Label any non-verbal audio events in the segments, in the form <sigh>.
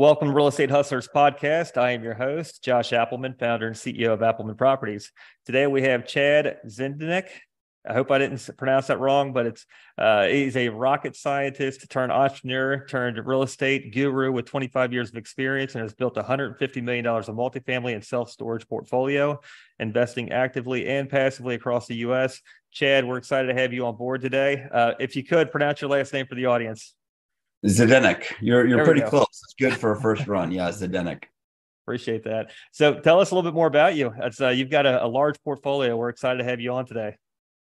Welcome to Real Estate Hustlers podcast. I am your host, Josh Appleman, founder and CEO of Appleman Properties. Today we have Chad Zdenek. I hope I didn't pronounce that wrong, but it's uh, he's a rocket scientist turned entrepreneur, turned real estate guru with 25 years of experience, and has built 150 million dollars of multifamily and self storage portfolio, investing actively and passively across the U.S. Chad, we're excited to have you on board today. Uh, if you could pronounce your last name for the audience. Zdenek. You're you're pretty close. It's good for a first run. Yeah, Zdenek. <laughs> Appreciate that. So tell us a little bit more about you. It's, uh, you've got a, a, large portfolio. We're excited to have you on today.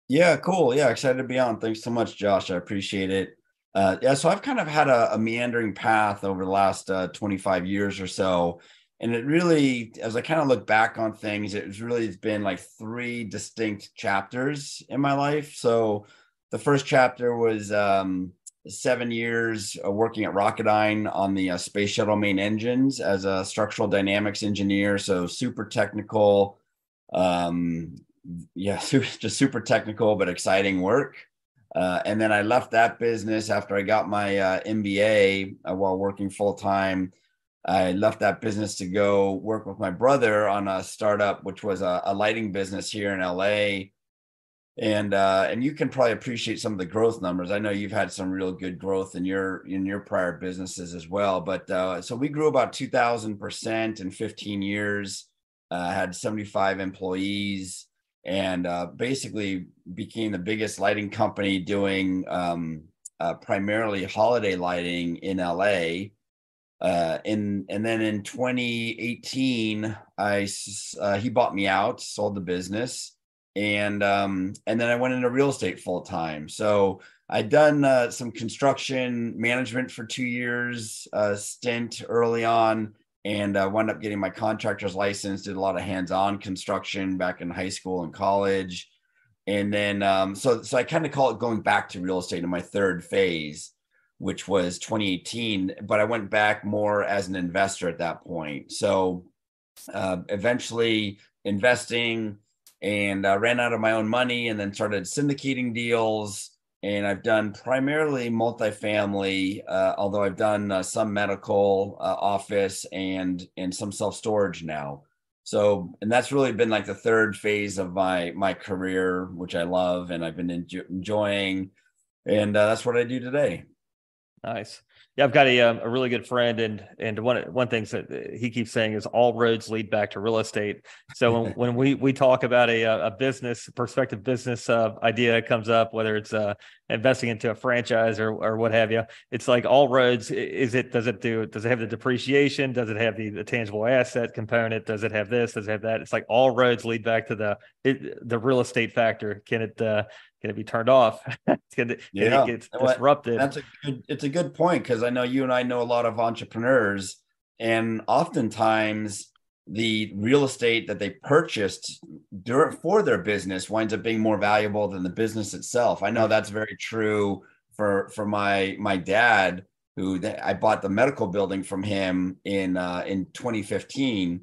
Yeah, cool. Yeah, excited to be on. Thanks so much, Josh. I appreciate it. Uh, yeah, so I've kind of had a, a meandering path over the last uh, 25 years or so. And it really, as I kind of look back on things, it's really been like three distinct chapters in my life. So the first chapter was um, seven years uh, working at Rocketdyne on the uh, space shuttle main engines as a structural dynamics engineer. So super technical, um, yeah, <laughs> just super technical but exciting work. Uh, and then I left that business after I got my uh, MBA uh, while working full time. I left that business to go work with my brother on a startup, which was a, a lighting business here in LA and uh, and you can probably appreciate some of the growth numbers. I know you've had some real good growth in your in your prior businesses as well. But uh, so we grew about two thousand percent in fifteen years. Uh, had seventy five employees, and uh, basically became the biggest lighting company doing um, uh, primarily holiday lighting in LA. Uh, in and then in 2018, I uh, he bought me out, sold the business, and um, and then I went into real estate full time. So I'd done uh, some construction management for two years, uh, stint early on, and uh, wound up getting my contractor's license. Did a lot of hands-on construction back in high school and college, and then um, so so I kind of call it going back to real estate in my third phase, which was 2018. But I went back more as an investor at that point. So uh, eventually investing and I ran out of my own money and then started syndicating deals. And I've done primarily multifamily, uh, although I've done uh, some medical uh, office and and some self storage now. So, and that's really been like the third phase of my my career, which I love and I've been enjo- enjoying. And uh, that's what I do today. Nice. Yeah, I've got a, um, a really good friend, and and one one thing that he keeps saying is all roads lead back to real estate. So when, <laughs> when we we talk about a a business prospective business uh, idea comes up, whether it's uh, investing into a franchise or or what have you, it's like all roads. Is it does it do does it have the depreciation? Does it have the, the tangible asset component? Does it have this? Does it have that? It's like all roads lead back to the it, the real estate factor. Can it uh, going to be turned off. <laughs> it's going to yeah. get disrupted. That's a good. It's a good point because I know you and I know a lot of entrepreneurs, and oftentimes the real estate that they purchased during, for their business winds up being more valuable than the business itself. I know that's very true for for my my dad who I bought the medical building from him in uh, in 2015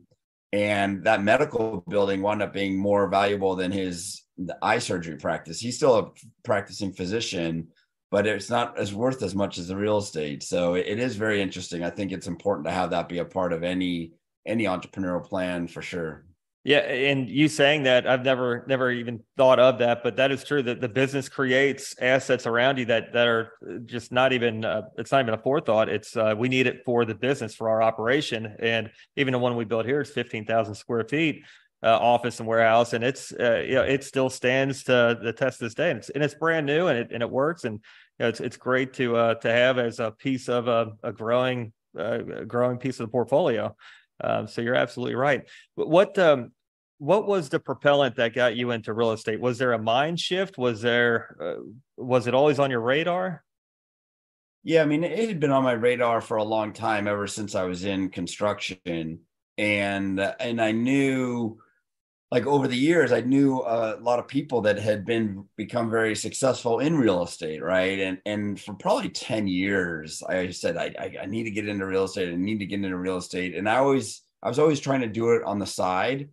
and that medical building wound up being more valuable than his eye surgery practice. He's still a practicing physician, but it's not as worth as much as the real estate. So it is very interesting. I think it's important to have that be a part of any any entrepreneurial plan for sure. Yeah, and you saying that I've never never even thought of that, but that is true that the business creates assets around you that that are just not even uh, it's not even a forethought. It's uh, we need it for the business for our operation, and even the one we built here is fifteen thousand square feet uh, office and warehouse, and it's uh, you know it still stands to the test this day, and it's and it's brand new and it and it works, and you know, it's it's great to uh, to have as a piece of a, a growing uh, growing piece of the portfolio. Um, so you're absolutely right. What um, what was the propellant that got you into real estate? Was there a mind shift? Was there uh, was it always on your radar? Yeah, I mean, it had been on my radar for a long time, ever since I was in construction, and and I knew like over the years i knew a lot of people that had been become very successful in real estate right and and for probably 10 years i said I, I, I need to get into real estate i need to get into real estate and i always i was always trying to do it on the side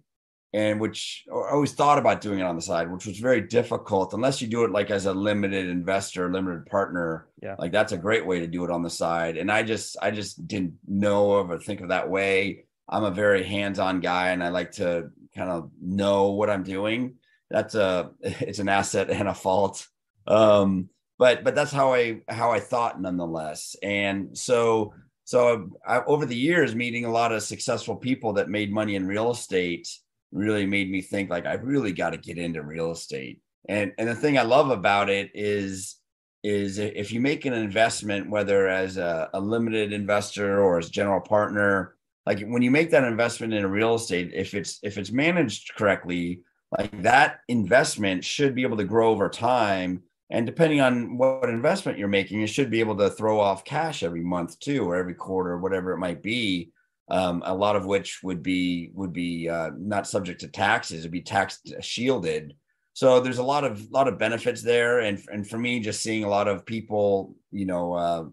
and which I always thought about doing it on the side, which was very difficult unless you do it like as a limited investor, limited partner. Yeah. Like that's a great way to do it on the side. And I just, I just didn't know of or think of that way. I'm a very hands-on guy and I like to kind of know what I'm doing. That's a, <laughs> it's an asset and a fault. Um, but, but that's how I, how I thought nonetheless. And so, so I, over the years, meeting a lot of successful people that made money in real estate, really made me think like I really got to get into real estate. And and the thing I love about it is is if you make an investment, whether as a, a limited investor or as general partner, like when you make that investment in real estate, if it's if it's managed correctly, like that investment should be able to grow over time. And depending on what investment you're making, you should be able to throw off cash every month too, or every quarter, whatever it might be um, a lot of which would be would be uh, not subject to taxes, it'd be tax shielded. So there's a lot of lot of benefits there, and and for me, just seeing a lot of people, you know, uh,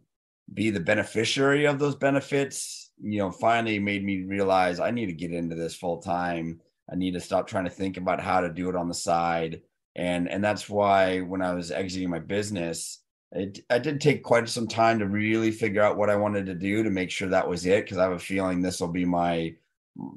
be the beneficiary of those benefits, you know, finally made me realize I need to get into this full time. I need to stop trying to think about how to do it on the side, and and that's why when I was exiting my business, it, I did take quite some time to really figure out what I wanted to do to make sure that was it because I have a feeling this will be my,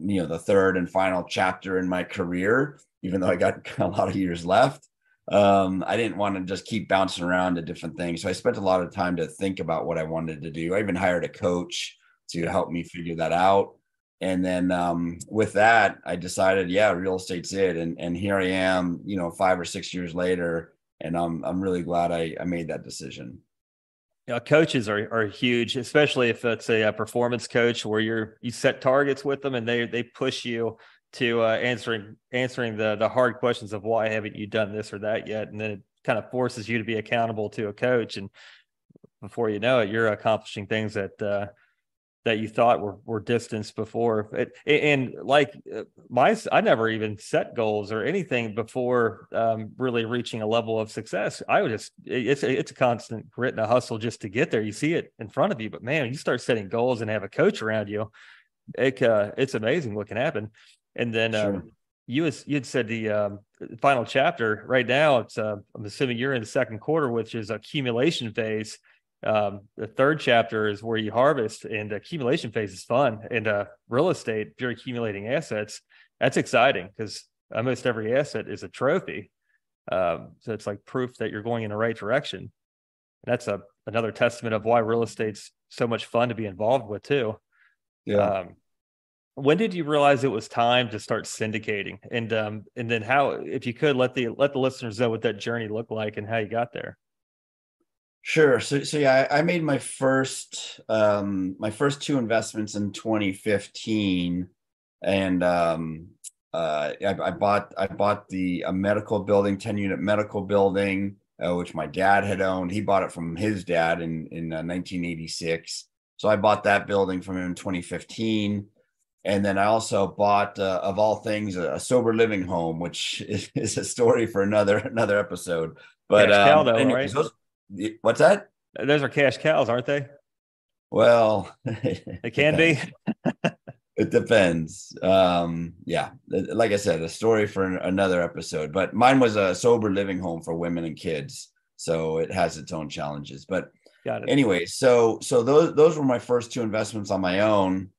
you know, the third and final chapter in my career. Even though I got <laughs> a lot of years left, um, I didn't want to just keep bouncing around to different things. So I spent a lot of time to think about what I wanted to do. I even hired a coach to help me figure that out. And then um, with that, I decided, yeah, real estate's it. And and here I am, you know, five or six years later and I'm I'm really glad I, I made that decision. Yeah, coaches are are huge, especially if it's a, a, performance coach where you're you set targets with them and they they push you to uh, answering answering the the hard questions of why haven't you done this or that yet, and then it kind of forces you to be accountable to a coach, and before you know it, you're accomplishing things that uh, that you thought were were distanced before. It, and like uh, my, I never even set goals or anything before um, really reaching a level of success. I would just it's a, it's a constant grit and a hustle just to get there. You see it in front of you, but man, you start setting goals and have a coach around you, it uh, it's amazing what can happen. And then um, you was you had said the um, final chapter right now. It's uh, I'm assuming you're in the second quarter, which is accumulation phase um, the third chapter is where you harvest and the accumulation phase is fun. And uh, real estate if you're accumulating assets that's exciting because almost every asset is a trophy. Um, so it's like proof that you're going in the right direction. And that's a another testament of why real estate's so much fun to be involved with too. Yeah. Um, when did you realize it was time to start syndicating? And um and then how if you could let the let the listeners know what that journey looked like and how you got there Sure. So, so yeah, I, I made my first um, my first two investments in 2015, and um, uh, I, I, bought I bought the a medical building, 10 unit medical building, uh, which my dad had owned. He bought it from his dad in in uh, 1986. So I bought that building from him in 2015. And then I also bought, uh, of all things, a, a, sober living home, which is, <laughs> is, a story for another another episode. But um, though, anyways, right? those, What's that? Those are cash cows, aren't they? Well, <laughs> it can be. it depends. Um, yeah, like I said, a story for another episode. But mine was a sober living home for women and kids, so it has its own challenges. But anyway, so so those those were my first two investments on my own,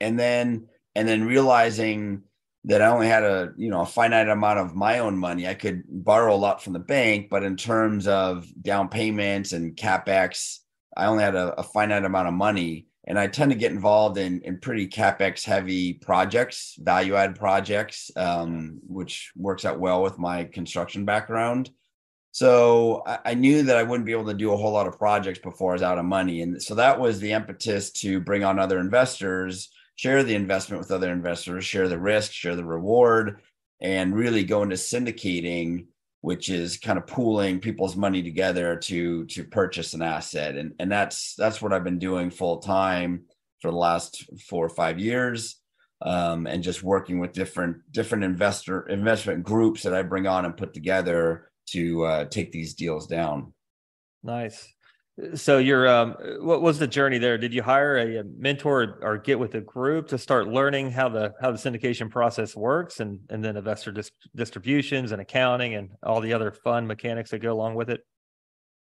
and then and then realizing that I only had a you know a finite amount of my own money. I could borrow a lot from the bank, but in terms of down payments and capex, I only had a, a finite amount of money. And I tend to get involved in in pretty capex heavy projects, value add projects, um, which works out well with my construction background. So I, I knew that I wouldn't be able to do a whole lot of projects before I was out of money, and so that was the impetus to bring on other investors share the investment with other investors, share the risk, share the reward, and really go into syndicating, which is kind of pooling people's money together to to purchase an asset. And and that's that's what I've been doing full time for the last four or five years. Um, and just working with different different investor investment groups that I bring on and put together to uh, take these deals down. Nice. So your um, what was the journey there? Did you hire a, a mentor or get with a group to start learning how the how the syndication process works, and and then investor dis- distributions and accounting and all the other fun mechanics that go along with it?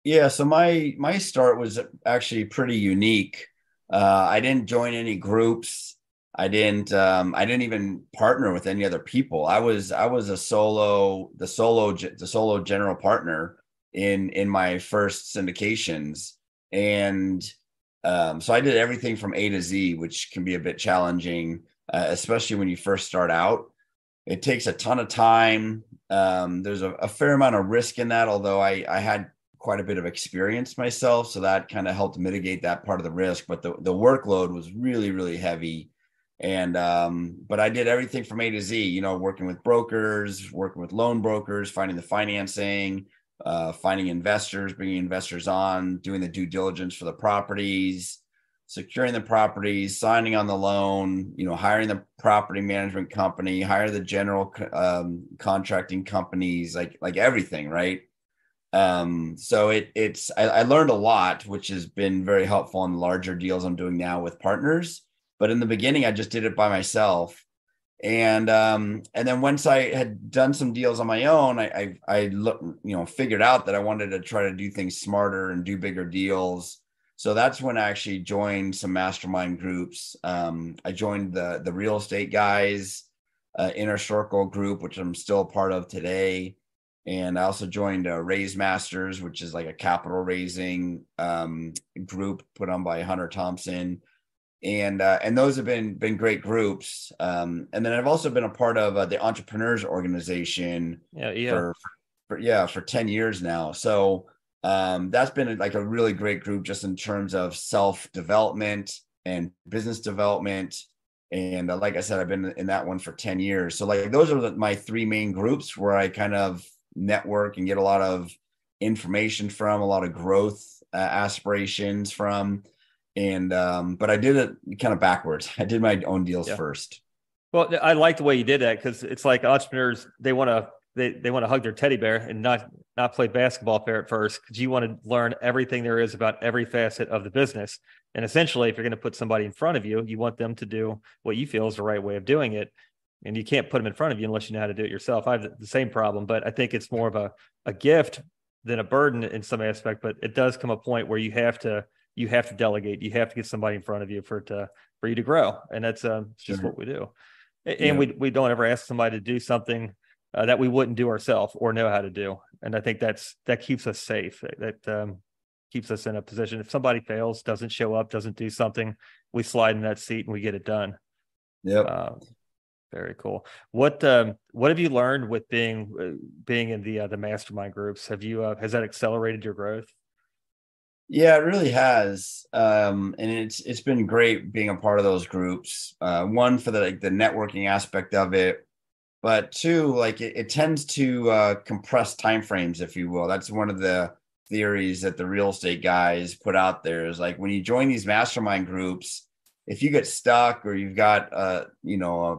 Yeah, so my my start was actually pretty unique. Uh, I didn't join any groups. I didn't um, I didn't even partner with any other people. I was I was a solo the solo the solo general partner in in my first syndications. And um, so i did everything from a to z which can be a bit challenging uh, especially when you first start out. It takes a ton of time. Um, there's a, a, fair amount of risk in that although i i had quite a bit of experience myself. So that kind of helped mitigate that part of the risk but the, the workload was really really heavy. And um, but i did everything from a to z you know working with brokers working with loan brokers finding the financing uh, finding investors, bringing investors on, doing the due diligence for the properties, securing the properties, signing on the loan, you know, hiring the property management company, hire the general um, contracting companies, like like everything, right? Um, so it it's I, I learned a lot, which has been very helpful in larger deals I'm doing now with partners. But in the beginning, I just did it by myself and um, and then once I had done some deals on my own, I I, I look, you know figured out that I wanted to try to do things smarter and do bigger deals. So that's when I actually joined some mastermind groups. Um, I joined the the real estate guys uh, inner circle group, which I'm still part of today, and I also joined uh, Raise Masters, which is like a capital raising um, group put on by Hunter Thompson and uh, and those have been been great groups. Um, and then I've also been a part of uh, the Entrepreneurs Organization. Yeah, yeah. For, for, yeah for ten years now. So um, that's been like a really great group, just in terms of self development and business development. And uh, like I said, I've been in that one for ten years. So like those are the, my three main groups where I kind of network and get a lot of information from, a lot of growth uh, aspirations from and um, but I did it kind of backwards. <laughs> I did my own deals yeah. first. Well, I like the way you did that because it's like entrepreneurs they want to they, they want to hug their teddy bear and not not play basketball fair at first because you want to learn everything there is about every facet of the business. And essentially, if you're going to put somebody in front of you, you want them to do what you feel is the right way of doing it. And you can't put them in front of you unless you know how to do it yourself. I have the same problem, but I think it's more of a, a gift than a burden in some aspect. But it does come a point where you have to you have to delegate. You have to get somebody in front of you for it to for you to grow, and that's um, just sure. what we do. And yeah. we we don't ever ask somebody to do something uh, that we wouldn't do ourselves or know how to do, and I think that's that keeps us safe. That um, keeps us in a position. If somebody fails, doesn't show up, doesn't do something, we slide in that seat and we get it done. Yeah. Uh, very cool. What um, what have you learned with being uh, being in the uh, the mastermind groups? Have you uh, has that accelerated your growth? Yeah, it really has, um, and it's it's been great being a part of those groups. Uh, one for the like the networking aspect of it, but two, like it, it tends to uh, compress timeframes, if you will. That's one of the theories that the real estate guys put out there. Is like when you join these mastermind groups, if you get stuck or you've got uh, you know a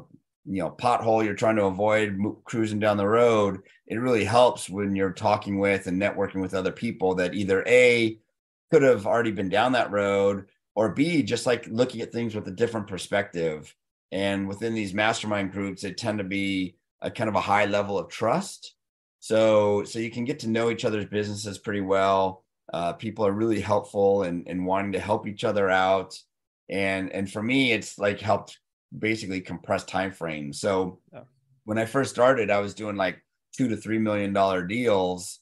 you know pothole you're trying to avoid cruising down the road, it really helps when you're talking with and networking with other people that either a could have already been down that road or b just like looking at things with a different perspective. And within these mastermind groups they tend to be a kind of a high level of trust. So so you can get to know each other's businesses pretty well. Uh, people are really helpful and and wanting to help each other out. And and for me it's like helped basically compress time frames. So when i first started i was doing like two to three million dollar deals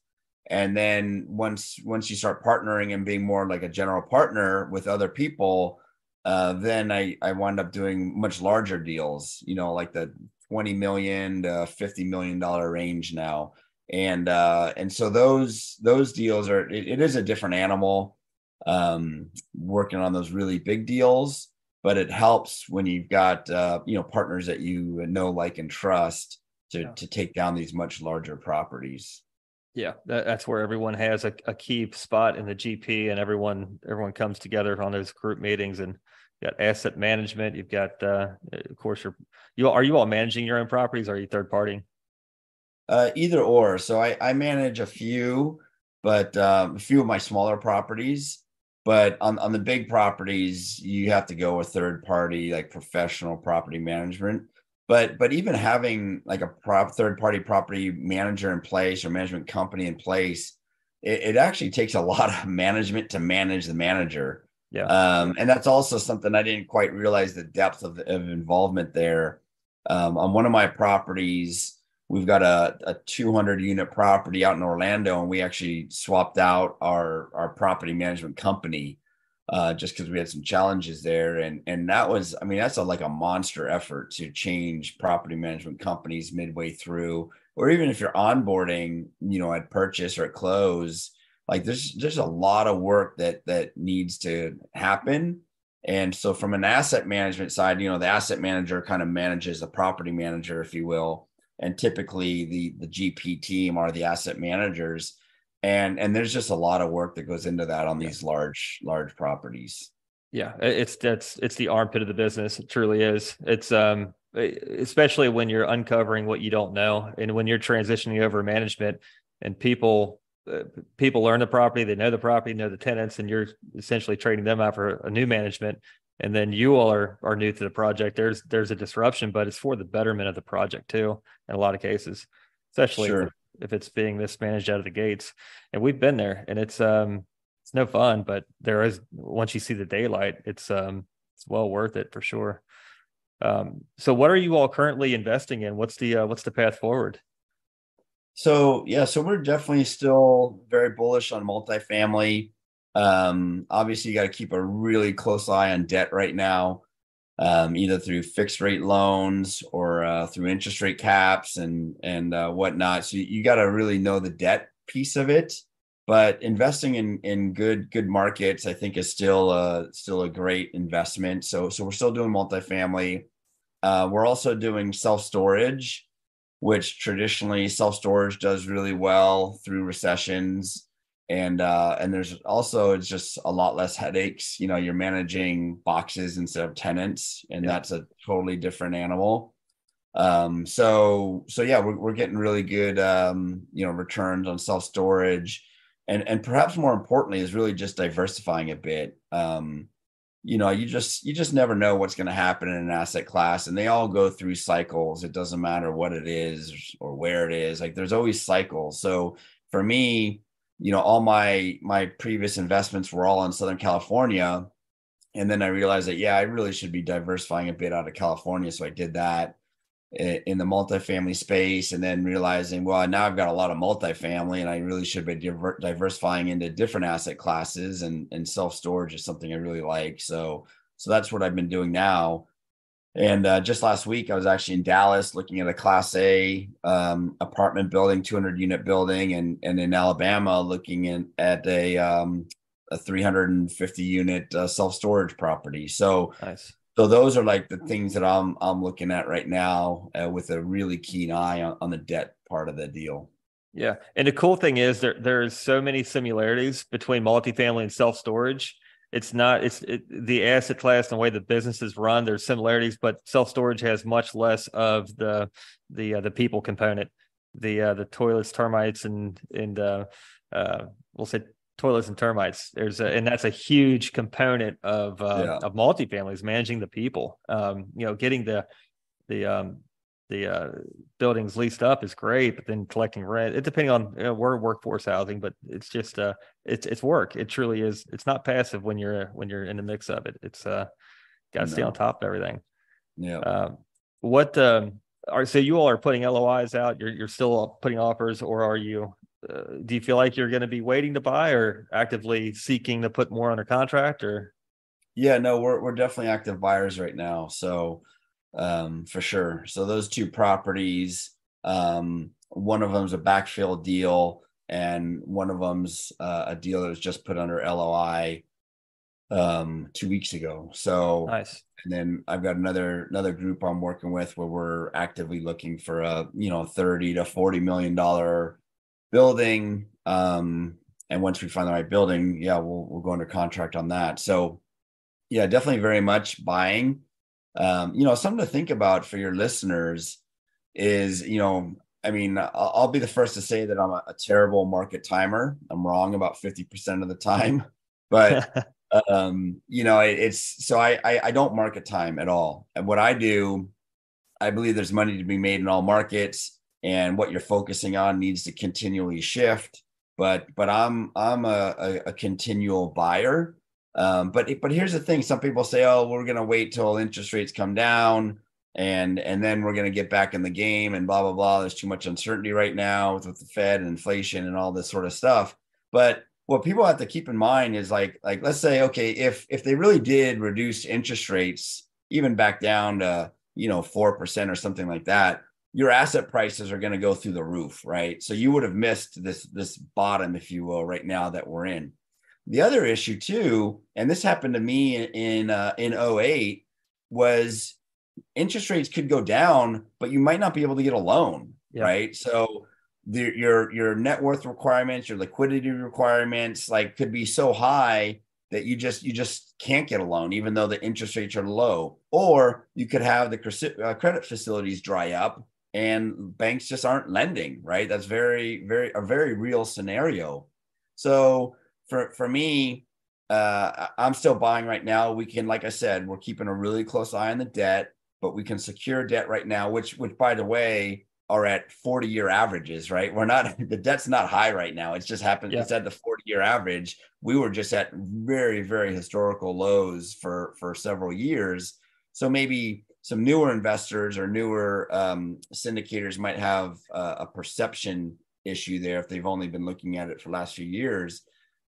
and then once once you start partnering and being more like a general partner with other people uh, then i i wind up doing much larger deals you know like the 20 million to 50 million dollar range now and uh and so those those deals are it, it is a different animal um working on those really big deals but it helps when you've got uh you know partners that you know like and trust to yeah. to take down these much larger properties yeah, that, that's where everyone has a, a key spot in the GP, and everyone everyone comes together on those group meetings. And got asset management. You've got, uh, of course, you're you are you all managing your own properties? Are you third party? Uh, either or. So I I manage a few. but um, a few of my smaller properties. But on, on the big properties, you have to go with third party, like professional property management. But but even having like a prop third party property manager in place or management company in place, it, it actually takes a <laughs> lot of management to manage the manager. Yeah. Um, and that's also something I didn't quite realize the depth of, of involvement there. Um, on one of my properties, we've got a, a 200 unit property out in Orlando, and we actually swapped out our our property management company uh, just because we had some challenges there, and and that was, I mean, that's a, like a monster effort to change property management companies midway through, or even if you're onboarding, you know, at purchase or at close, like there's there's a lot of work that that needs to happen. And so, from an asset management side, you know, the asset manager kind of manages the property manager, if you will. And typically the the GP team are the asset managers and and there's just a lot of work that goes into that on these large large properties. Yeah it's that's it's the armpit of the business. It truly is. It's um especially when you're uncovering what you don't know and when you're transitioning over management and people uh, people learn the property they know the property know the tenants and you're essentially trading them out for a new management. And then you all are are new to the project. There's there's a disruption but it's for the betterment of the project too in a lot of cases especially sure. If, it's being mismanaged out of the gates. And we've been there and it's um it's no fun but there is once you see the daylight it's um it's well worth it for sure. Um so what are you all currently investing in? What's the uh, what's the path forward? So yeah so we're definitely still very bullish on multifamily. Um, obviously, you got to keep a really close eye on debt right now, um, either through fixed rate loans or uh, through interest rate caps and and uh, whatnot. So you, got to really know the debt piece of it. But investing in in good good markets, I think, is still a still a great investment. So so we're still doing multifamily. Uh, we're also doing self storage, which traditionally self storage does really well through recessions and uh and there's also it's just a lot less headaches. You know you're managing boxes instead of tenants and yeah. that's a totally different animal. Um so so yeah we're, we're getting really good um you know returns on self storage and and perhaps more importantly is really just diversifying a bit. Um you know you just you just never know what's going to happen in an asset class and they all go through cycles. It doesn't matter what it is or where it is. Like there's always cycles. So for me you know all my my previous investments were all in southern california. And then i realized that yeah i really should be diversifying a bit out of california. So i did that in the multifamily space and then realizing well now i've got a lot of multifamily and i really should be diver- diversifying into different asset classes and and self storage is something i really like. So so that's what i've been doing now and uh, just last week, I was actually in Dallas looking at a Class A um, apartment building, 200 unit building, and and in Alabama looking in, at a um, a 350 unit uh, self storage property. So nice. So those are like the things that I'm I'm looking at right now uh, with a really keen eye on, on the debt part of the deal. Yeah, and the cool thing is there there's so many similarities between multifamily and self storage it's not it's it, the asset class and the way the business is run there's similarities but self-storage has much less of the the uh, the people component. The uh, the toilets termites and and uh, uh, we'll say toilets and termites. There's a, and that's a huge component of uh, yeah. of multifamilies managing the people. Um, you know getting the the um, the uh, buildings leased up is great, but then collecting rent, it depending on you know, we're workforce housing, but it's just uh, it's it's work. It truly is. It's not passive when you're when you're in the mix of it. It's uh, got to no. stay on top of everything. Yeah. Um, what um, are so you all are putting LOIs out? You're you're still putting offers, or are you? Uh, do you feel like you're going to be waiting to buy, or actively seeking to put more under contract, or? Yeah, no, we're we're definitely active buyers right now. So um, for sure. So those two properties, um, one of them's a backfill deal, and one of them's uh, a deal that was just put under LOI um, two weeks ago. So nice. And then I've got another another group I'm working with where we're actively looking for a you know thirty to forty million dollar building. Um, and once we find the right building, yeah, we'll we'll go under contract on that. So yeah, definitely very much buying um, you know, something to think about for your listeners is, you know, I mean, I'll, I'll, be the first to say that I'm a, a terrible market timer. I'm wrong about 50% of the time, <laughs> but <laughs> um, you know, it, it's so I, I I don't market time at all. And what I do, I believe there's money to be made in all markets, and what you're focusing on needs to continually shift. But but I'm I'm a, a, a continual buyer. Um, but but here's the thing: some people say, "Oh, we're going to wait till interest rates come down." and and then we're going to get back in the game and blah blah blah. There's too much uncertainty right now with, with the fed and inflation and all this sort of stuff. But what people have to keep in mind is like like let's say okay if if they really did reduce interest rates even back down to you know 4% or something like that your asset prices are going to go through the roof right? So you would have missed this this bottom if you will right now that we're in the other issue too and this happened to me in uh, in 08 was interest rates could go down but you might not be able to get a loan yeah. right so the, your your net worth requirements, your liquidity requirements, like could be so high that you just you just can't get a loan, even though the interest rates are low. Or you could have the uh, credit facilities dry up, and banks just aren't lending. Right? That's very very a very real scenario. So for for me, uh, I'm still buying right now. We can, like I said, we're keeping a really close eye on the debt, but we can secure debt right now. Which which by the way are at 40 year averages, right? We're not, <laughs> the debt's not high right now. It's just happened, yeah. it's at the 40 year average. We were just at very, very historical lows for, for several years. So maybe some newer investors or newer um, syndicators might have uh, a perception issue there if they've only been looking at it for the last few years.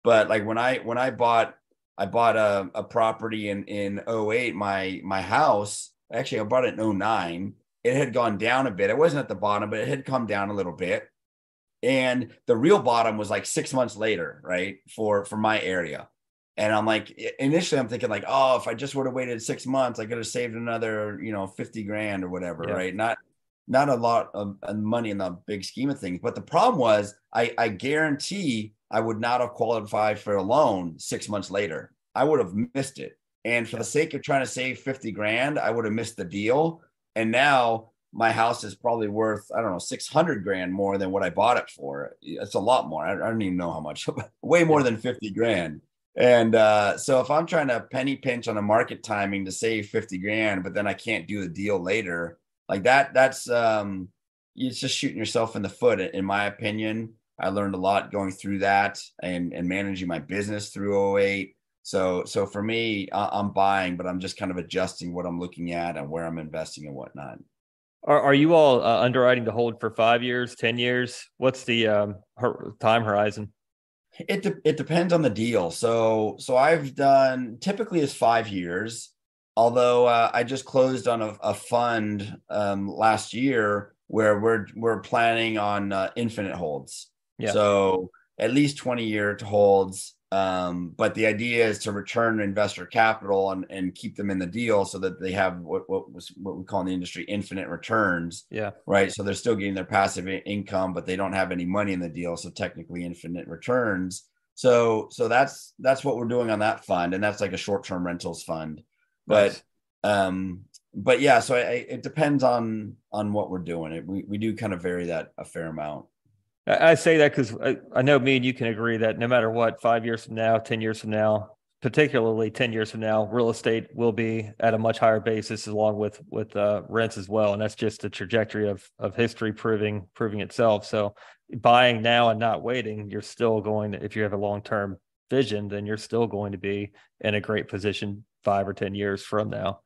But like when I, when I bought, I bought a, a property in, in 08, my, my house, actually I bought it in 09 it had gone down a bit. It wasn't at the bottom, but it had come down a little bit. And the real bottom was like six months later, right? For for my area. And I'm like, initially I'm thinking like, oh, if I just would have waited six months, I could have saved another, you know, 50 grand or whatever, yeah. right? Not not a lot of money in the big scheme of things. But the problem was I, I guarantee I would not have qualified for a loan six months later. I would have missed it. And for the sake of trying to save 50 grand, I would have missed the deal and now my house is probably worth I don't know 600 grand more than what I bought it for. It's a lot more. I, I don't even know how much. <laughs> Way more than 50 grand. And uh, so if I'm trying to penny pinch on a market timing to save 50 grand, but then I can't do the deal later, like that, that's um, it's just shooting yourself in the foot, in my opinion. I learned a lot going through that and and managing my business through 08 so so for me, I'm buying, but I'm just kind of adjusting what I'm looking at and where I'm investing and whatnot. Are, are you all uh, underwriting to hold for five years, ten years? What's the um, time horizon? It de- it depends on the deal. So so I've done typically is five years. Although uh, I just closed on a, a fund um, last year where we're we're planning on uh, infinite holds. Yeah. So at least 20 year holds um, but the idea is to return investor capital and, and keep them in the deal so that they have what, what was what we call in the industry infinite returns. Yeah. Right. So they're still getting their passive income, but they don't have any money in the deal. So technically infinite returns. So so that's that's what we're doing on that fund. And that's like a short-term rentals fund. But um but yeah, so I, it depends on on what we're doing. It, we, we do kind of vary that a fair amount. I say that because I, I, know me and you can agree that no matter what, five years from now, 10 years from now, particularly 10 years from now, real estate will be at a much higher basis along with, with uh, rents as well. And that's just the trajectory of, of history proving, proving itself. So buying now and not waiting, you're still going to, if you have a long-term vision, then you're still going to be in a great position five or 10 years from now.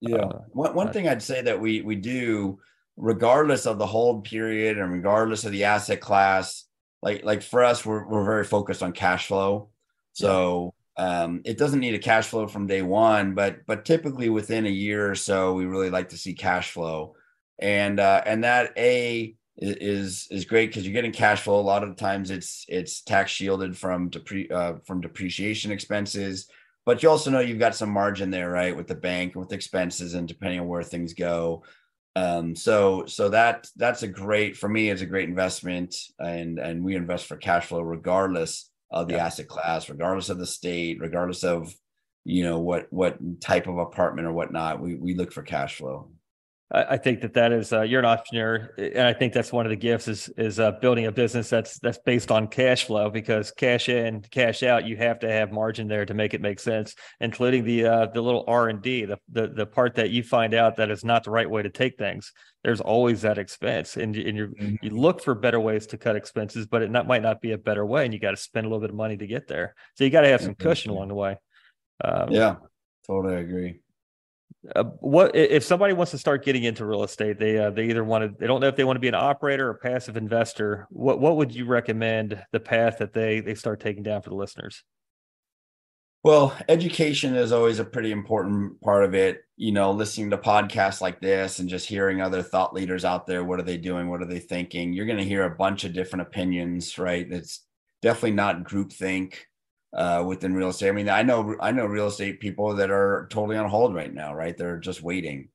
Yeah. Uh, one, one thing I'd say that we, we do, regardless of the hold period and regardless of the asset class like like for us we're, we're very focused on cash flow. So um, it doesn't need a cash flow from day one but but typically within a year or so we really like to see cash flow. And uh, and that a is is great because you're getting cash flow. A lot of the times it's it's tax shielded from depre- uh, from depreciation expenses but you also know you've got some margin there right with the bank with expenses and depending on where things go um, so so that that's a great for me it's a great investment and and we invest for cash flow regardless of the yeah. asset class regardless of the state regardless of you know what what type of apartment or whatnot we, we look for cash flow I, think that that is uh, you're an entrepreneur, and I think that's one of the gifts is is uh, building a business that's that's based on cash flow because cash in, cash out, you have to have margin there to make it make sense, including the uh, the little R and D, the, the the part that you find out that is not the right way to take things. There's always that expense, and, and you mm-hmm. you look for better ways to cut expenses, but it not, might not be a better way, and you got to spend a little bit of money to get there. So you got to have some cushion along the way. Um, yeah, totally agree. Uh, what if somebody wants to start getting into real estate? They uh, they either want to they don't know if they want to be an operator or passive investor. What what would you recommend the path that they they start taking down for the listeners? Well, education is always a pretty important part of it. You know, listening to podcasts like this and just hearing other thought leaders out there. What are they doing? What are they thinking? You're going to hear a bunch of different opinions, right? It's definitely not groupthink uh, within real estate. I mean, I know I know real estate people that are totally on hold right now, right? They're just waiting.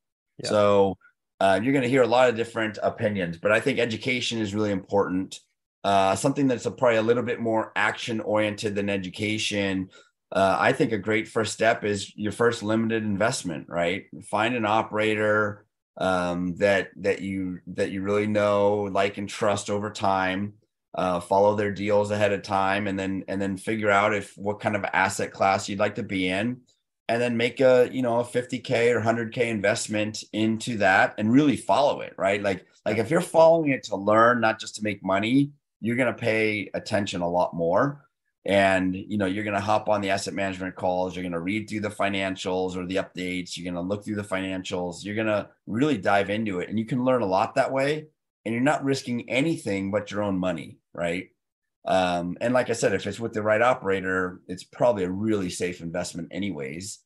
Yeah. So uh, you're going to hear a lot of different opinions, but I think education is really important. Uh, something that's a, probably a little bit more action oriented than education. Uh, I think a great first step is your first limited investment, right? Find an operator um, that that you that you really know, like, and trust over time uh, follow their deals ahead of time and then and then figure out if what kind of asset class you'd like to be in. And then make a you know a 50k or 100k investment into that and really follow it right? Like like if you're following it to learn not just to make money you're going to pay attention a lot more. And you know you're going to hop on the asset management calls you're going to read through the financials or the updates you're going to look through the financials you're going to really dive into it. And you can learn a lot that way and you're not risking anything but your own money right? Um, and like I said, if it's with the right operator, it's probably a really safe investment, anyways.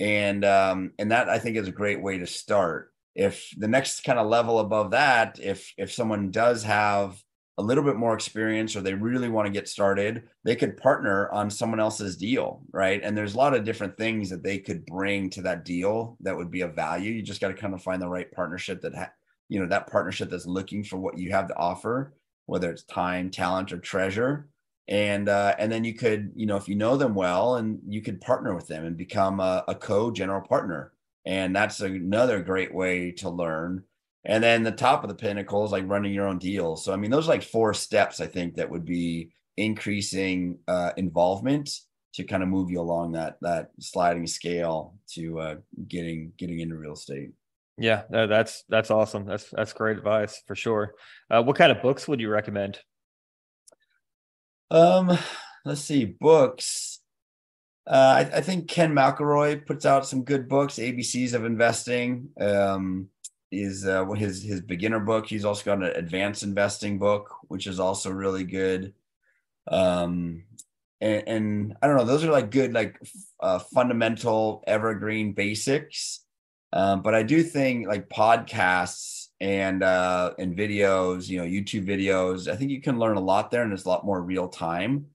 And um, and that I think is a great way to start. If the next kind of level above that, if if someone does have a little bit more experience or they really want to get started, they could partner on someone else's deal, right? And there's a lot of different things that they could bring to that deal that would be of value. You just got to kind of find the right partnership that ha- you know that partnership that's looking for what you have to offer whether it's time, talent, or treasure. And uh, and then you could, you know, if you know them well, and you could partner with them and become a, a co-general partner. And that's another great way to learn. And then the top of the pinnacle is like running your own deals. So I mean, those are like four steps I think that would be increasing uh, involvement to kind of move you along that that sliding scale to uh, getting getting into real estate. Yeah, that's that's awesome. That's that's great advice for sure. Uh, what kind of books would you recommend? Um, let's see, books. Uh, I, I think Ken McElroy puts out some good books. ABCs of Investing um, is uh, his his beginner book. He's also got an advanced investing book, which is also really good. Um, and, and I don't know; those are like good, like uh, fundamental evergreen basics um, but I do think like podcasts and uh, and videos, you know, YouTube videos. I think you can learn a lot there, and it's a lot more real time.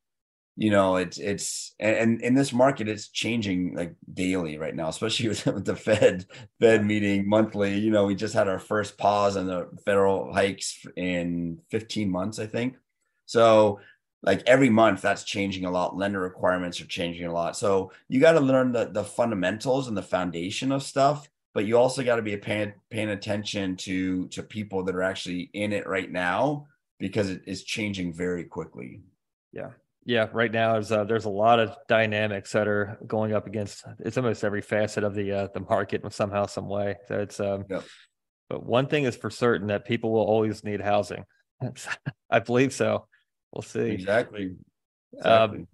You know, it's it's and in this market, it's changing like daily right now, especially <laughs> with, the Fed Fed meeting monthly. You know, we just had our first pause on the federal hikes in 15 months, I think. So like every month that's changing a lot lender requirements are changing a lot so you got to learn the, the fundamentals and the foundation of stuff but you also got to be paying paying attention to to people that are actually in it right now because it is changing very quickly. Yeah. Yeah, right now is uh, there's a lot of dynamics that are going up against it's almost every facet of the uh, the market in somehow some way. So it's um yep. but one thing is for certain that people will always need housing. <laughs> I believe so. We'll see. Exactly. exactly. Um,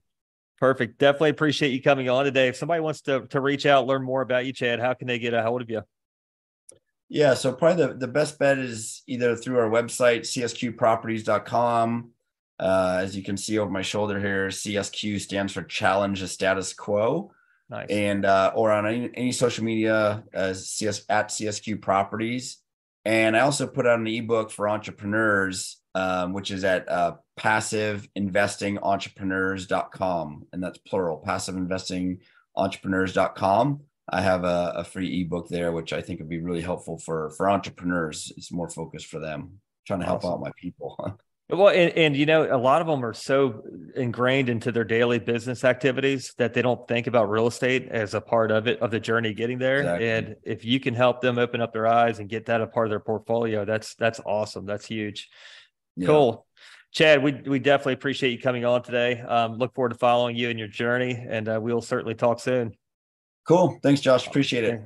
Perfect. Definitely appreciate you coming on today. If somebody wants to to reach out, learn more about you, Chad, how can they get a hold of you? Yeah, so probably the, the best bet is either through our website, csqproperties.com. Uh, as you can see over my shoulder here, CSQ stands for Challenge the Status Quo. Nice. And uh, or on any, any social media as CS at CSQ Properties. And I also put out an ebook for entrepreneurs um, which is at uh, passiveinvestingentrepreneurs.com. And that's plural, passiveinvestingentrepreneurs.com. I have a, a, free ebook there, which I think would be really helpful for, for entrepreneurs. It's more focused for them, trying to help awesome. out my people. <laughs> Well, and, and you know, a lot of them are so ingrained into their daily business activities that they don't think about real estate as a part of it of the journey getting there. Exactly. And if you can help them open up their eyes and get that a part of their portfolio, that's that's awesome. That's huge. Yeah. Cool. Chad, we we definitely appreciate you coming on today. Um, look forward to following you in your journey, and uh, we'll certainly talk soon. Cool. Thanks, Josh. Appreciate it.